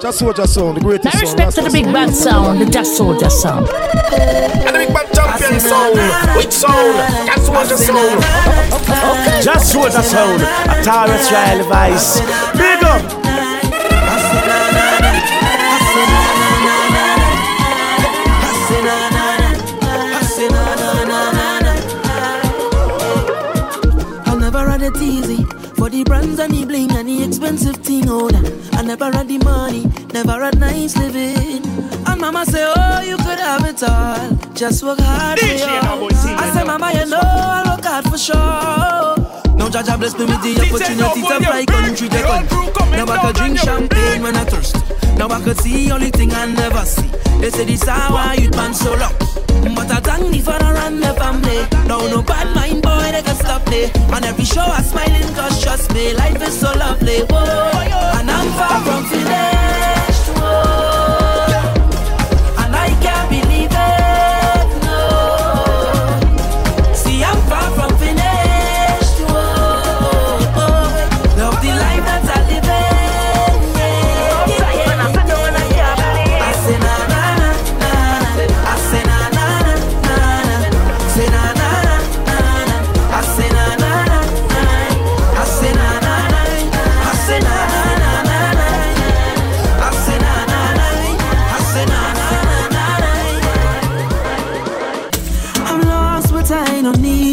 Just Soldier sound, the greatest sound. respect to the big bad sound, the Just Soldier sound. And the big bad champion sound, which sound? Just Soldier sound. Okay. Just Soldier sound, a Taurus Royal Vice. Expensive thing. Oh, I never had the money, never had nice living. And mama say, Oh, you could have it all. Just work hard for you. I say, Mama, you know I work hard for sure. No judge bless me with the opportunity to fly country to country. Now I could drink champagne when I thirst. Now I could see only thing I never see. They say this how you man so lucky. But I thank me for a run the family. Now no bad mind boy, they can stop me. On every show I smiling cause trust me, life is so lovely. Whoa, and I'm far from finished. Whoa, family.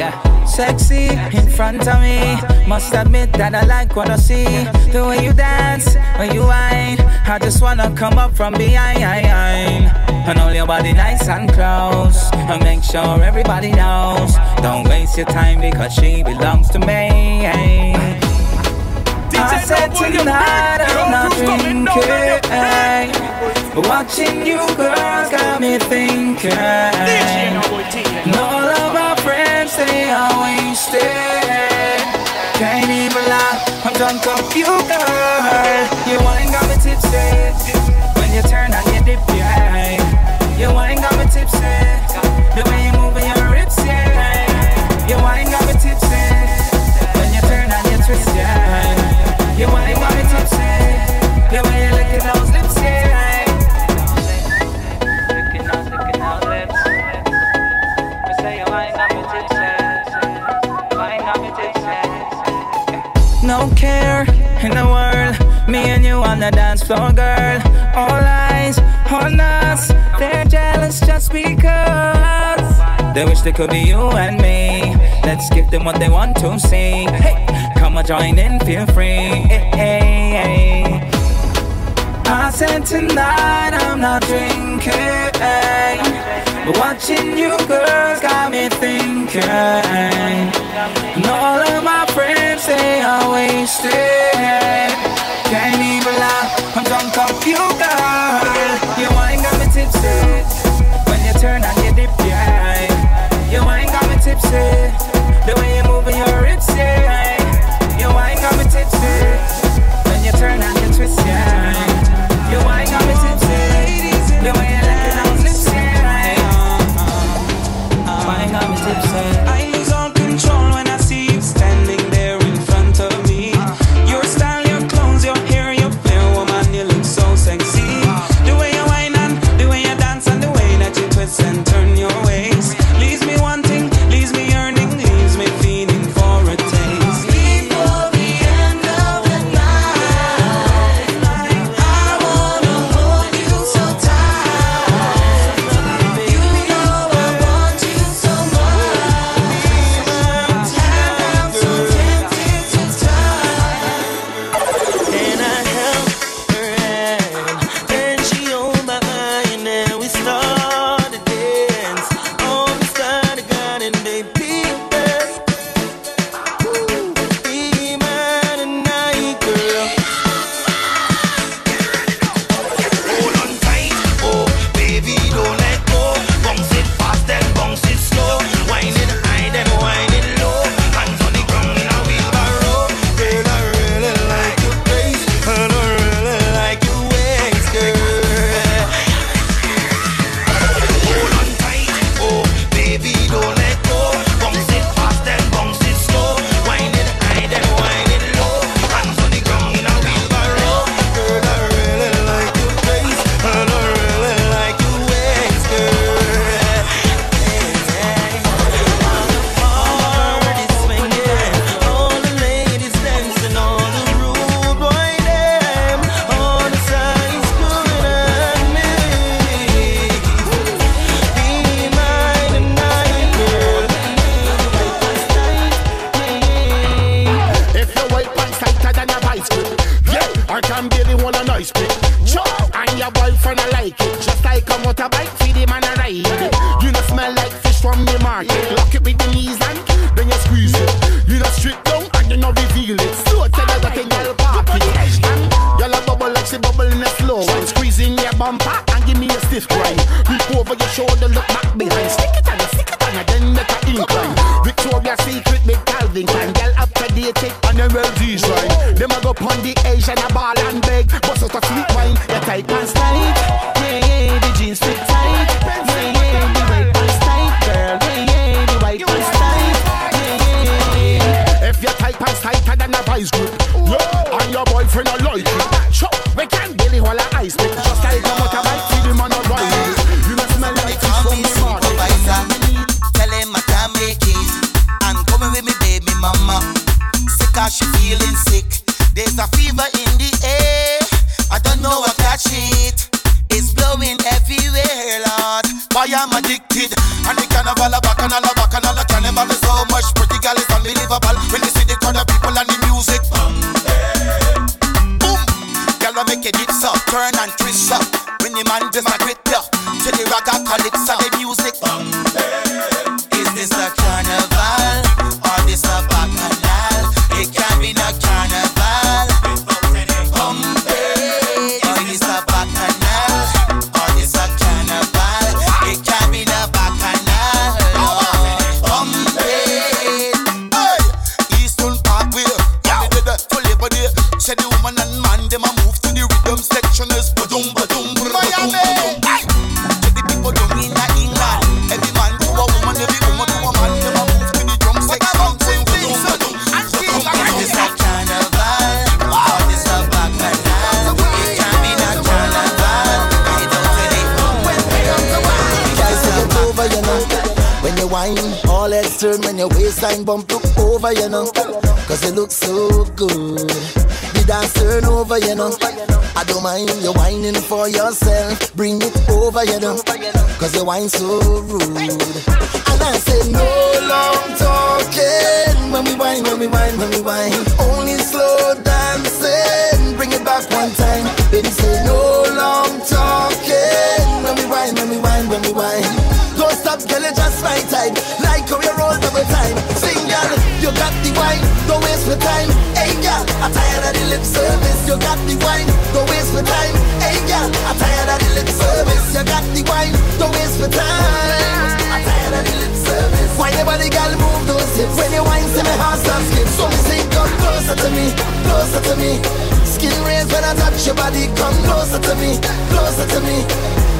Yeah. Sexy in front of me. Must admit that I like what I see. The way you dance, when you whine. I just wanna come up from behind. And hold your body nice and close. And make sure everybody knows. Don't waste your time because she belongs to me. I said tonight I'm not drinking. Watching you girls got me thinking. No love say I'm wasted. Can't even lie, I'm drunk off you, wine got me tipsy. When you turn on your dip, yeah. Your wine got me tipsy. The way you move your hips, yeah. Your wine got me tipsy. When you turn on your twist, yeah. Your wine got me tipsy. Me and you on the dance floor, girl. All eyes on us, they're jealous just because they wish they could be you and me. Let's give them what they want to see. Hey, come on, join in, feel free. Hey, hey, hey. I said tonight I'm not drinking, but watching you girls got me thinking. And all of my friends say I'm wasted. Bump look over, you know. Cause it looks so good. The dance turn over, you know. I don't mind you whining for yourself. Bring it over, you know. Cause you whine so rude. And I say, no long talking. When we whine, when we whine, when we whine. Only slow dancing. Got the wine. Don't waste my time. Hey, girl, I'm tired of the lip service. You got the wine. Don't waste my time. I'm tired of the lip service. Why your body, girl, move those hips? When you wine, see my heart start skip. So me say, come closer to me, closer to me. Skin raised when I touch your body. Come closer to me, closer to me.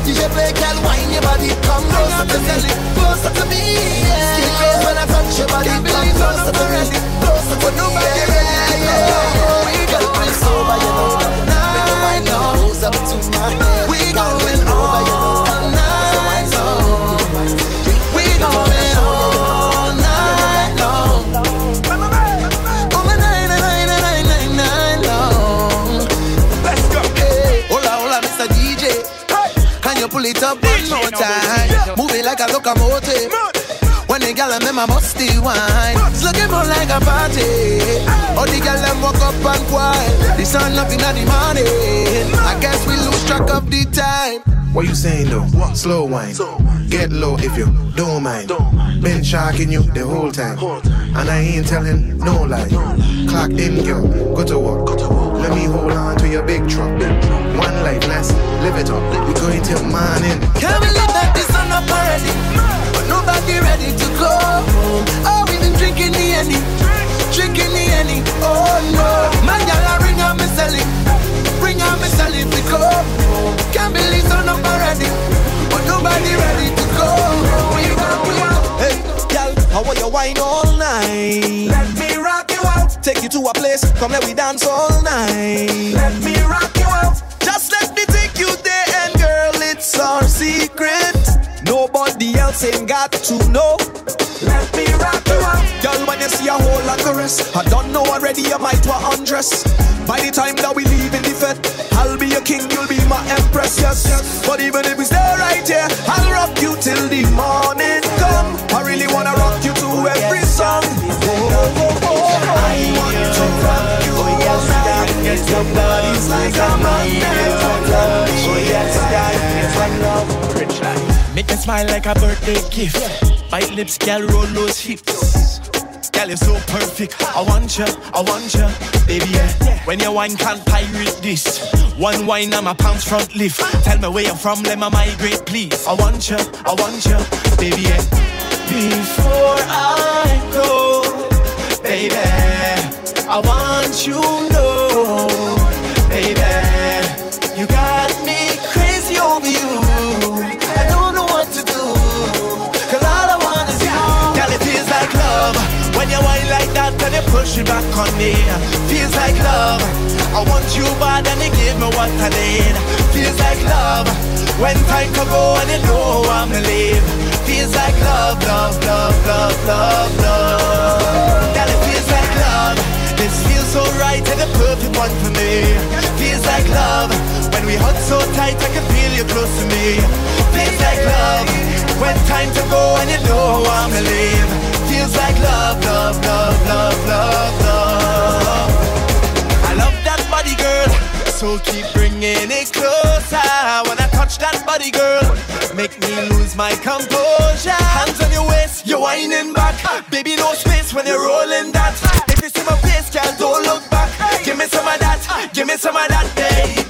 You DJ play, girl, wine your body. Come closer to me, closer to me. Skin raised when I touch your body. Come closer to me, closer to me. Yeah, yeah, yeah. Girl, it's over, you know. When you wine, goes up to my head. We going over, you know. So wine so good. We going it up one more time? Move it like a locomotive. When the gal and them a musty wine, it's looking more like a party. All the gal them walk up and quiet. The sun up in the morning. I guess we lose track of the time. What you saying though? Slow wine. Get low if you don't mind. Been sharking you the whole time. And I ain't telling no lie. Clock in, girl. Go to work. Let me hold on to your big truck. One life, let's live it up. We going till morning. Can't believe that the sun up already, but nobody ready to go home. Oh, we been drinking the any, drinking the any. Oh no, man, y'all a ring on me selling, ring on me selling to go home. Can't believe sun up already, but nobody ready to go home. We go, we go. Hey, girl, how want you wine all night? Take you to a place, come let we dance all night. Let me rock you out. Just let me take you there, and girl, it's our secret. Nobody else ain't got to know. Let me rock you out. Girl, when you see a whole lot of rest, I don't know already, you might want undress. By the time that we leave in the fed, I'll be your king, you'll be my empress, yes, yes. But even if we stay right here, I'll rock you till the morning come. I really wanna rock you to every song. Oh, oh, oh, oh. I want you, oh yes I. Your body slides under me, oh yes I. French love, oh yes I. French love, French love. Make me smile like a birthday gift. Bite lips, girl roll those hips. Girl you're so perfect. I want you, I want you, baby. Yeah. When you wine, can't pirate this. One wine, I'm a pounds front lift. Tell me where you're from, let me migrate, please. I want you, I want you, baby. Yeah. Before I go, baby. I want you know, baby, you got me crazy over you. I don't know what to do, cause all I want is you. Girl, it feels like love when you whine like that and you push it back on me. Feels like love. I want you bad and you give me what I need. Feels like love when time to go and you know I'ma leave. Feels like love, love, love, love, love, love. This feels so right and the perfect one for me. Feels like love when we hug so tight. I can feel you close to me. Feels like love when time to go and you know I'm gonna leave. Feels like love, love, love, love, love, love. I love that body, girl. So keep bringing it closer. When I touch that body, girl, make me lose my composure. Hands on your waist, you're whining back. Baby, no space when you're rolling that. Every time I place, girl, don't look back. Give me some of that, give me some of that, babe.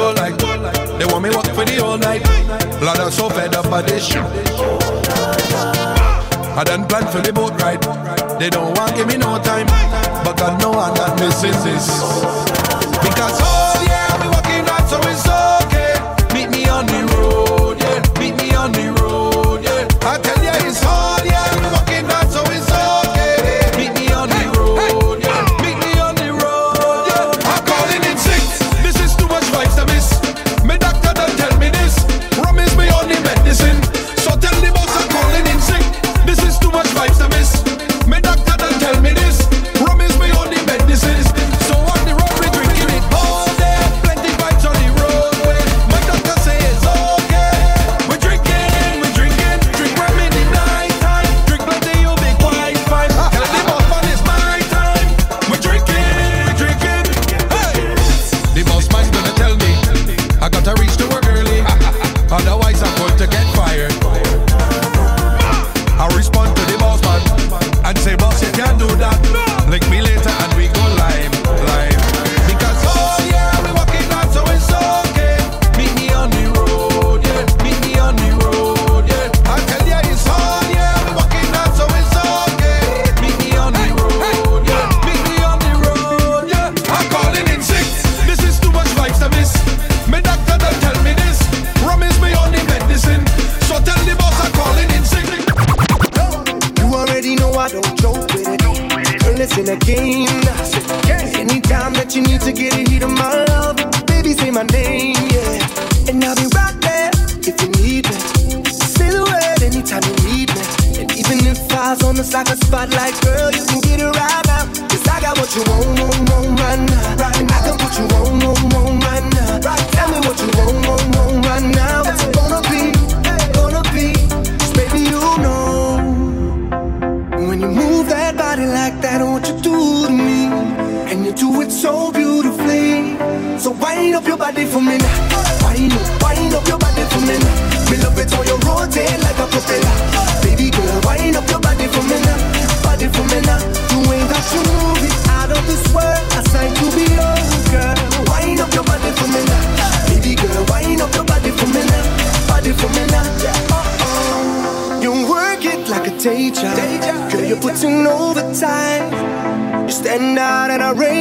man, so fed up by this shit. I done planned for the boat ride. They don't want give me no time, but I know I'm not missing this. Because oh yeah, I'll be walking right, so it's okay. Meet me on the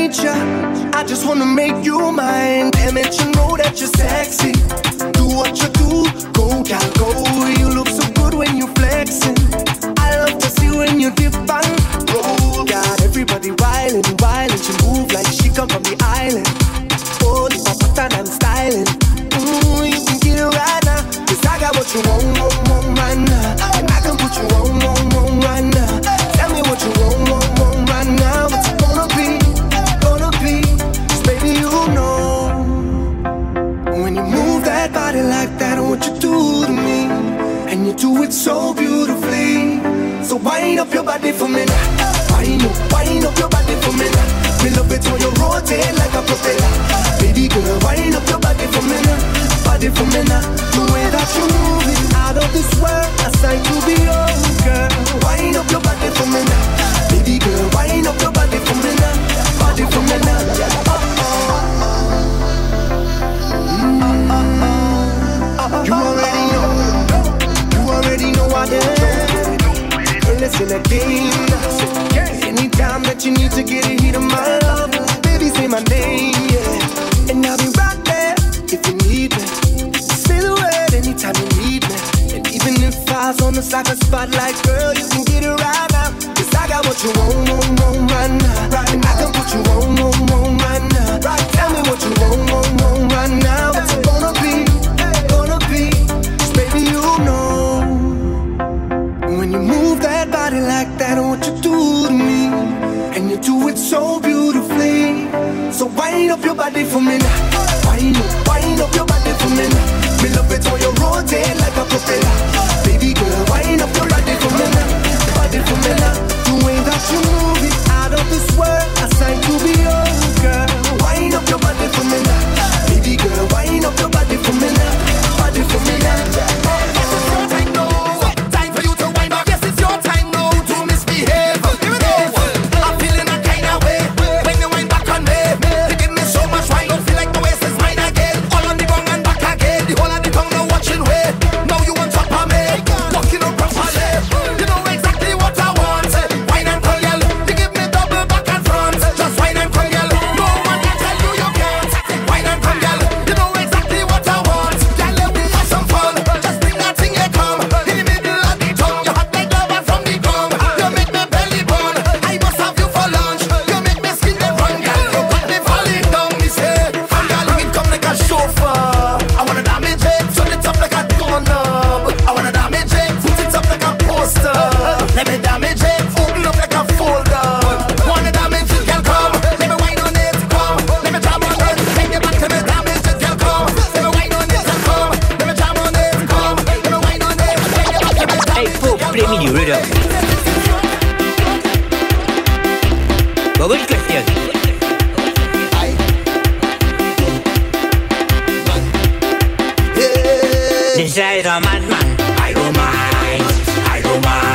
nature. I just wanna make you mine. Damn it, you know that you're sexy. Do what you do, go gal go. You look so good when you flexing. I love to see when you dip and roll. Got everybody wild and She move like she come from the island. Holy papatan and styling. Ooh, you can get it right now. Cause I got what you want, want, want. so beautifully. So wind up your body for me. Wind up, wind up your body for me now. Me love it when you rotate like a propeller. Baby girl, wind up your body for me. Body for me. The way that you moving out of this world, I sight to be yours. Anytime that you need to get a heat of my love, baby, say my name, yeah. And I'll be right there if you need me. Say the word anytime you need me. And even if I was on the soccer spotlight, girl, you for me now. вперед. Бабочка снег. Dice Roman Man, I don't I don't.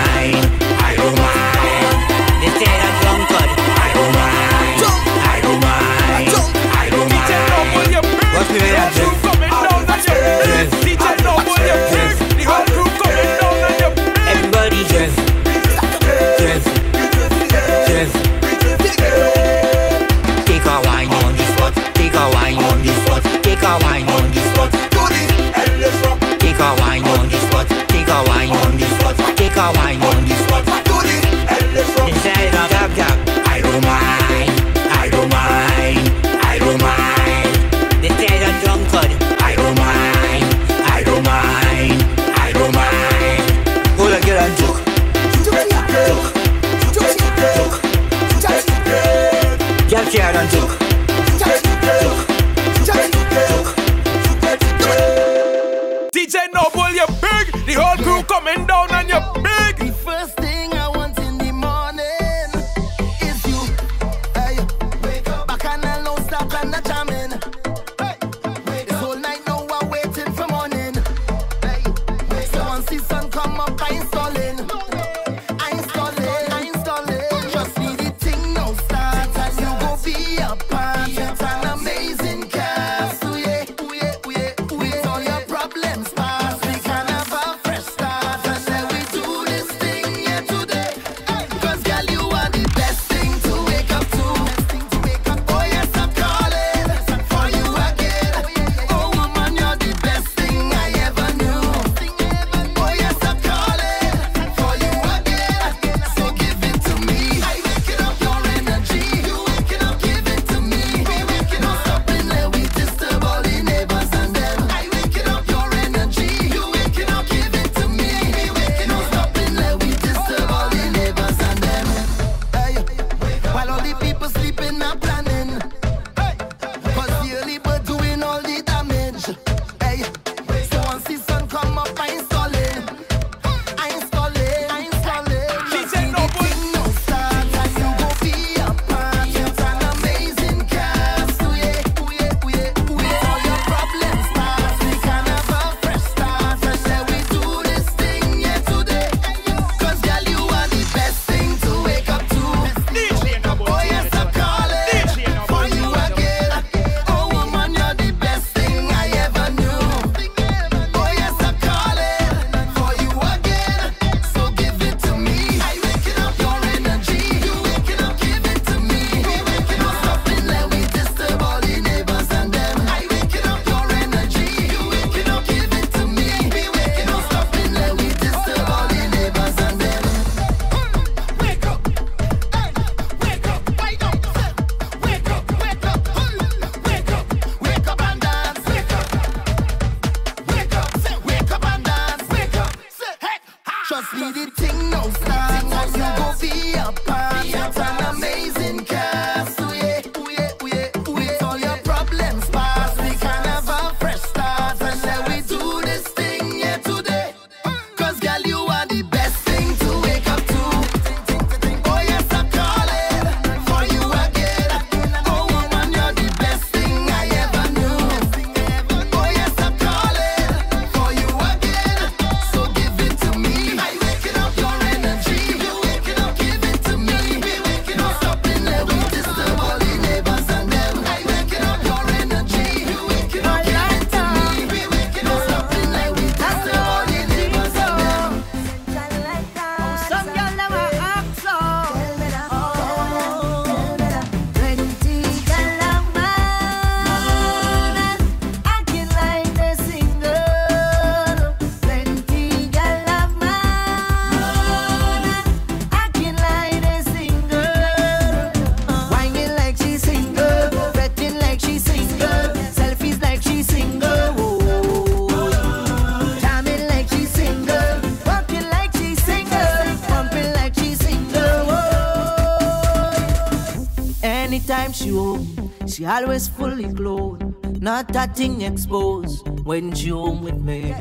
time she home, she always fully clothed, not that thing exposed when she home with me.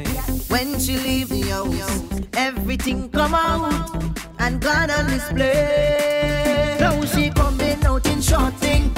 When she leave the house, everything come out and gone on display. Now she coming out in short thing.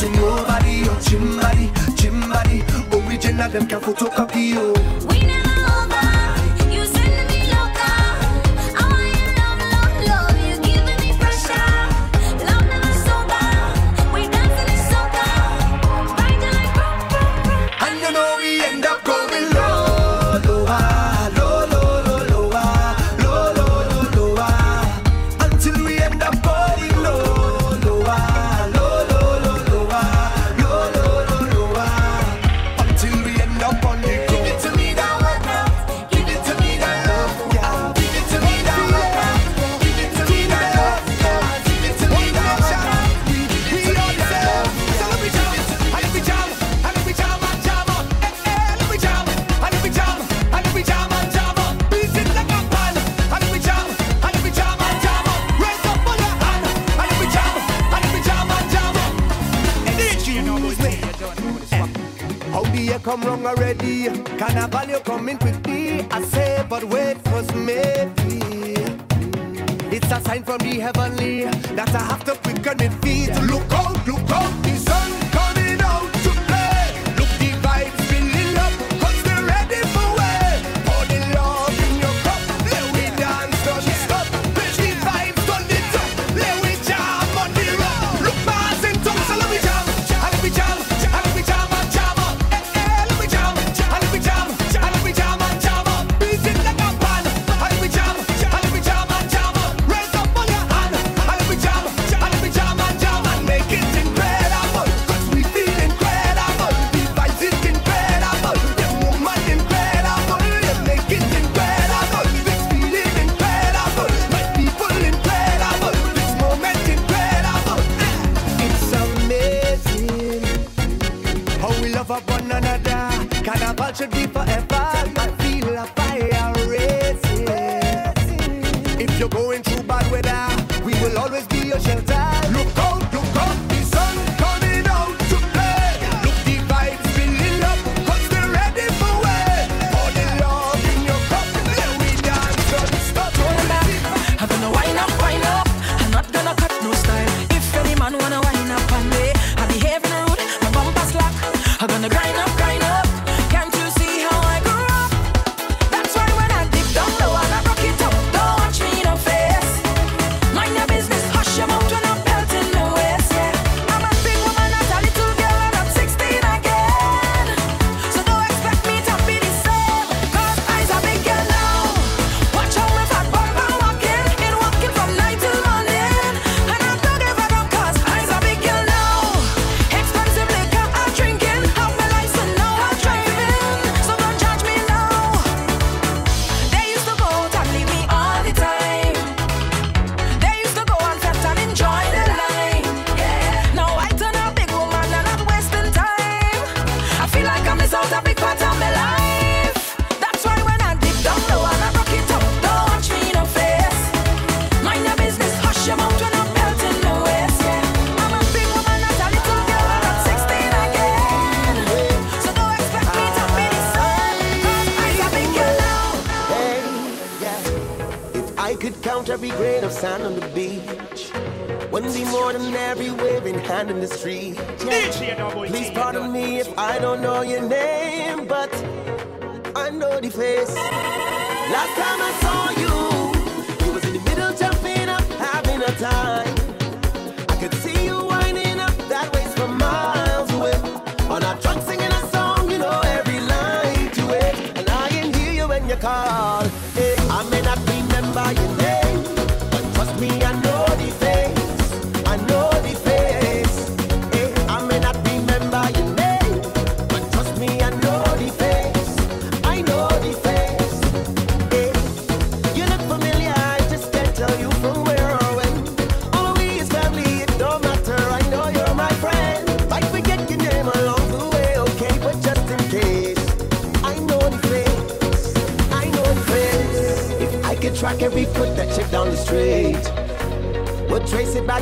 to nobody. Oh, Chimbari, Chimbari, original them can't photocopy. Oh, we know. Carnival, you're coming with me. I say, but wait, cause maybe it's a sign from the heaven. man in the street. Yeah. Please pardon me if I don't know your name, but I know the face. Last time I saw you.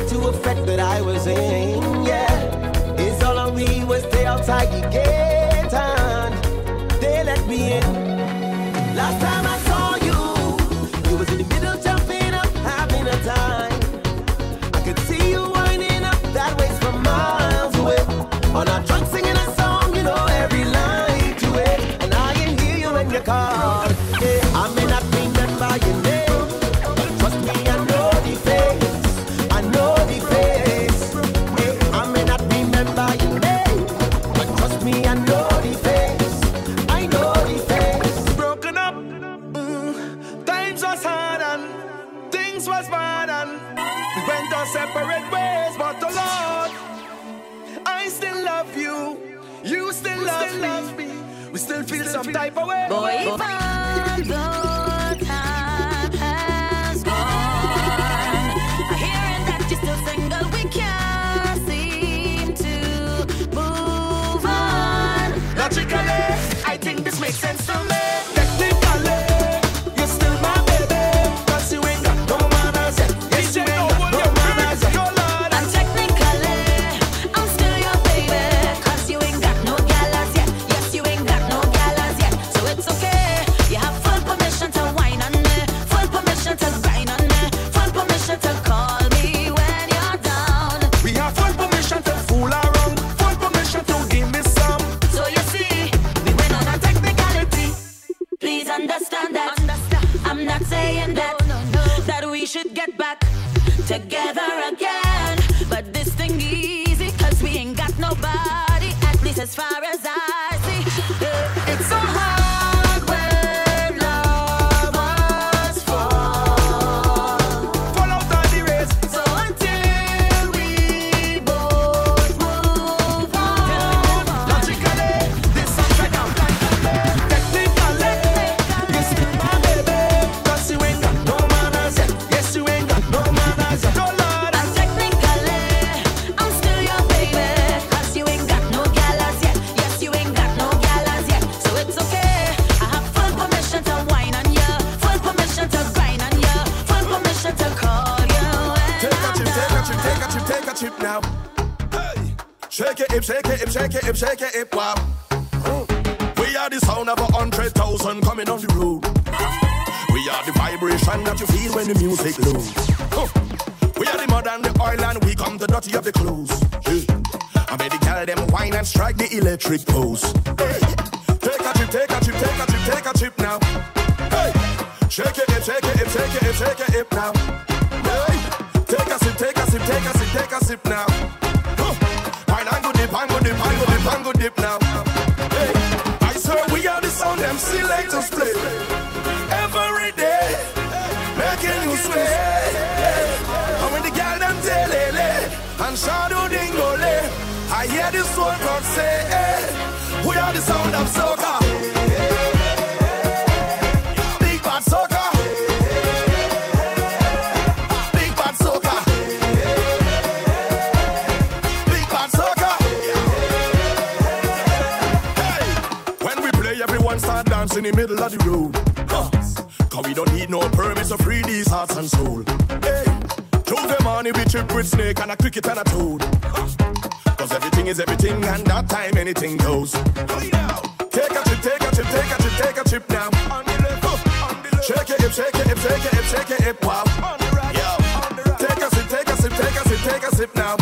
to a affect that I was in. Yeah, it's all on me was stay outside, you get and They let me in. feel some type of way. Boy, boy. get back together again. But this thing easy, cause we ain't got nobody, at least as far as I shake it, hip, shake it, hip, wow. Mm. We are the sound of a hundred thousand coming on the road. We are the vibration that you feel when the music lows. Huh. We are the mud and the oil and we come the dirty of the clothes. I bet the girl them wine and strike the electric pose. I hear the soul God say, eh, we are the sound of soca. Big bad soca. Big bad soca. Big bad soca. Hey, when we play, everyone start dancing in the middle of the road. Huh. Cause we don't need no permits to free these hearts and soul. Hey, Tuesday morning we trip with snake and a cricket and a toad. Cause everything is everything and that time anything goes. Take a trip, take a trip, take a trip, take a trip now. Huh. Shake it, hip, shake it, hip, shake it, hip, shake it, hip, wow. Yo. Take a sip, take a sip, take a sip, take a sip now.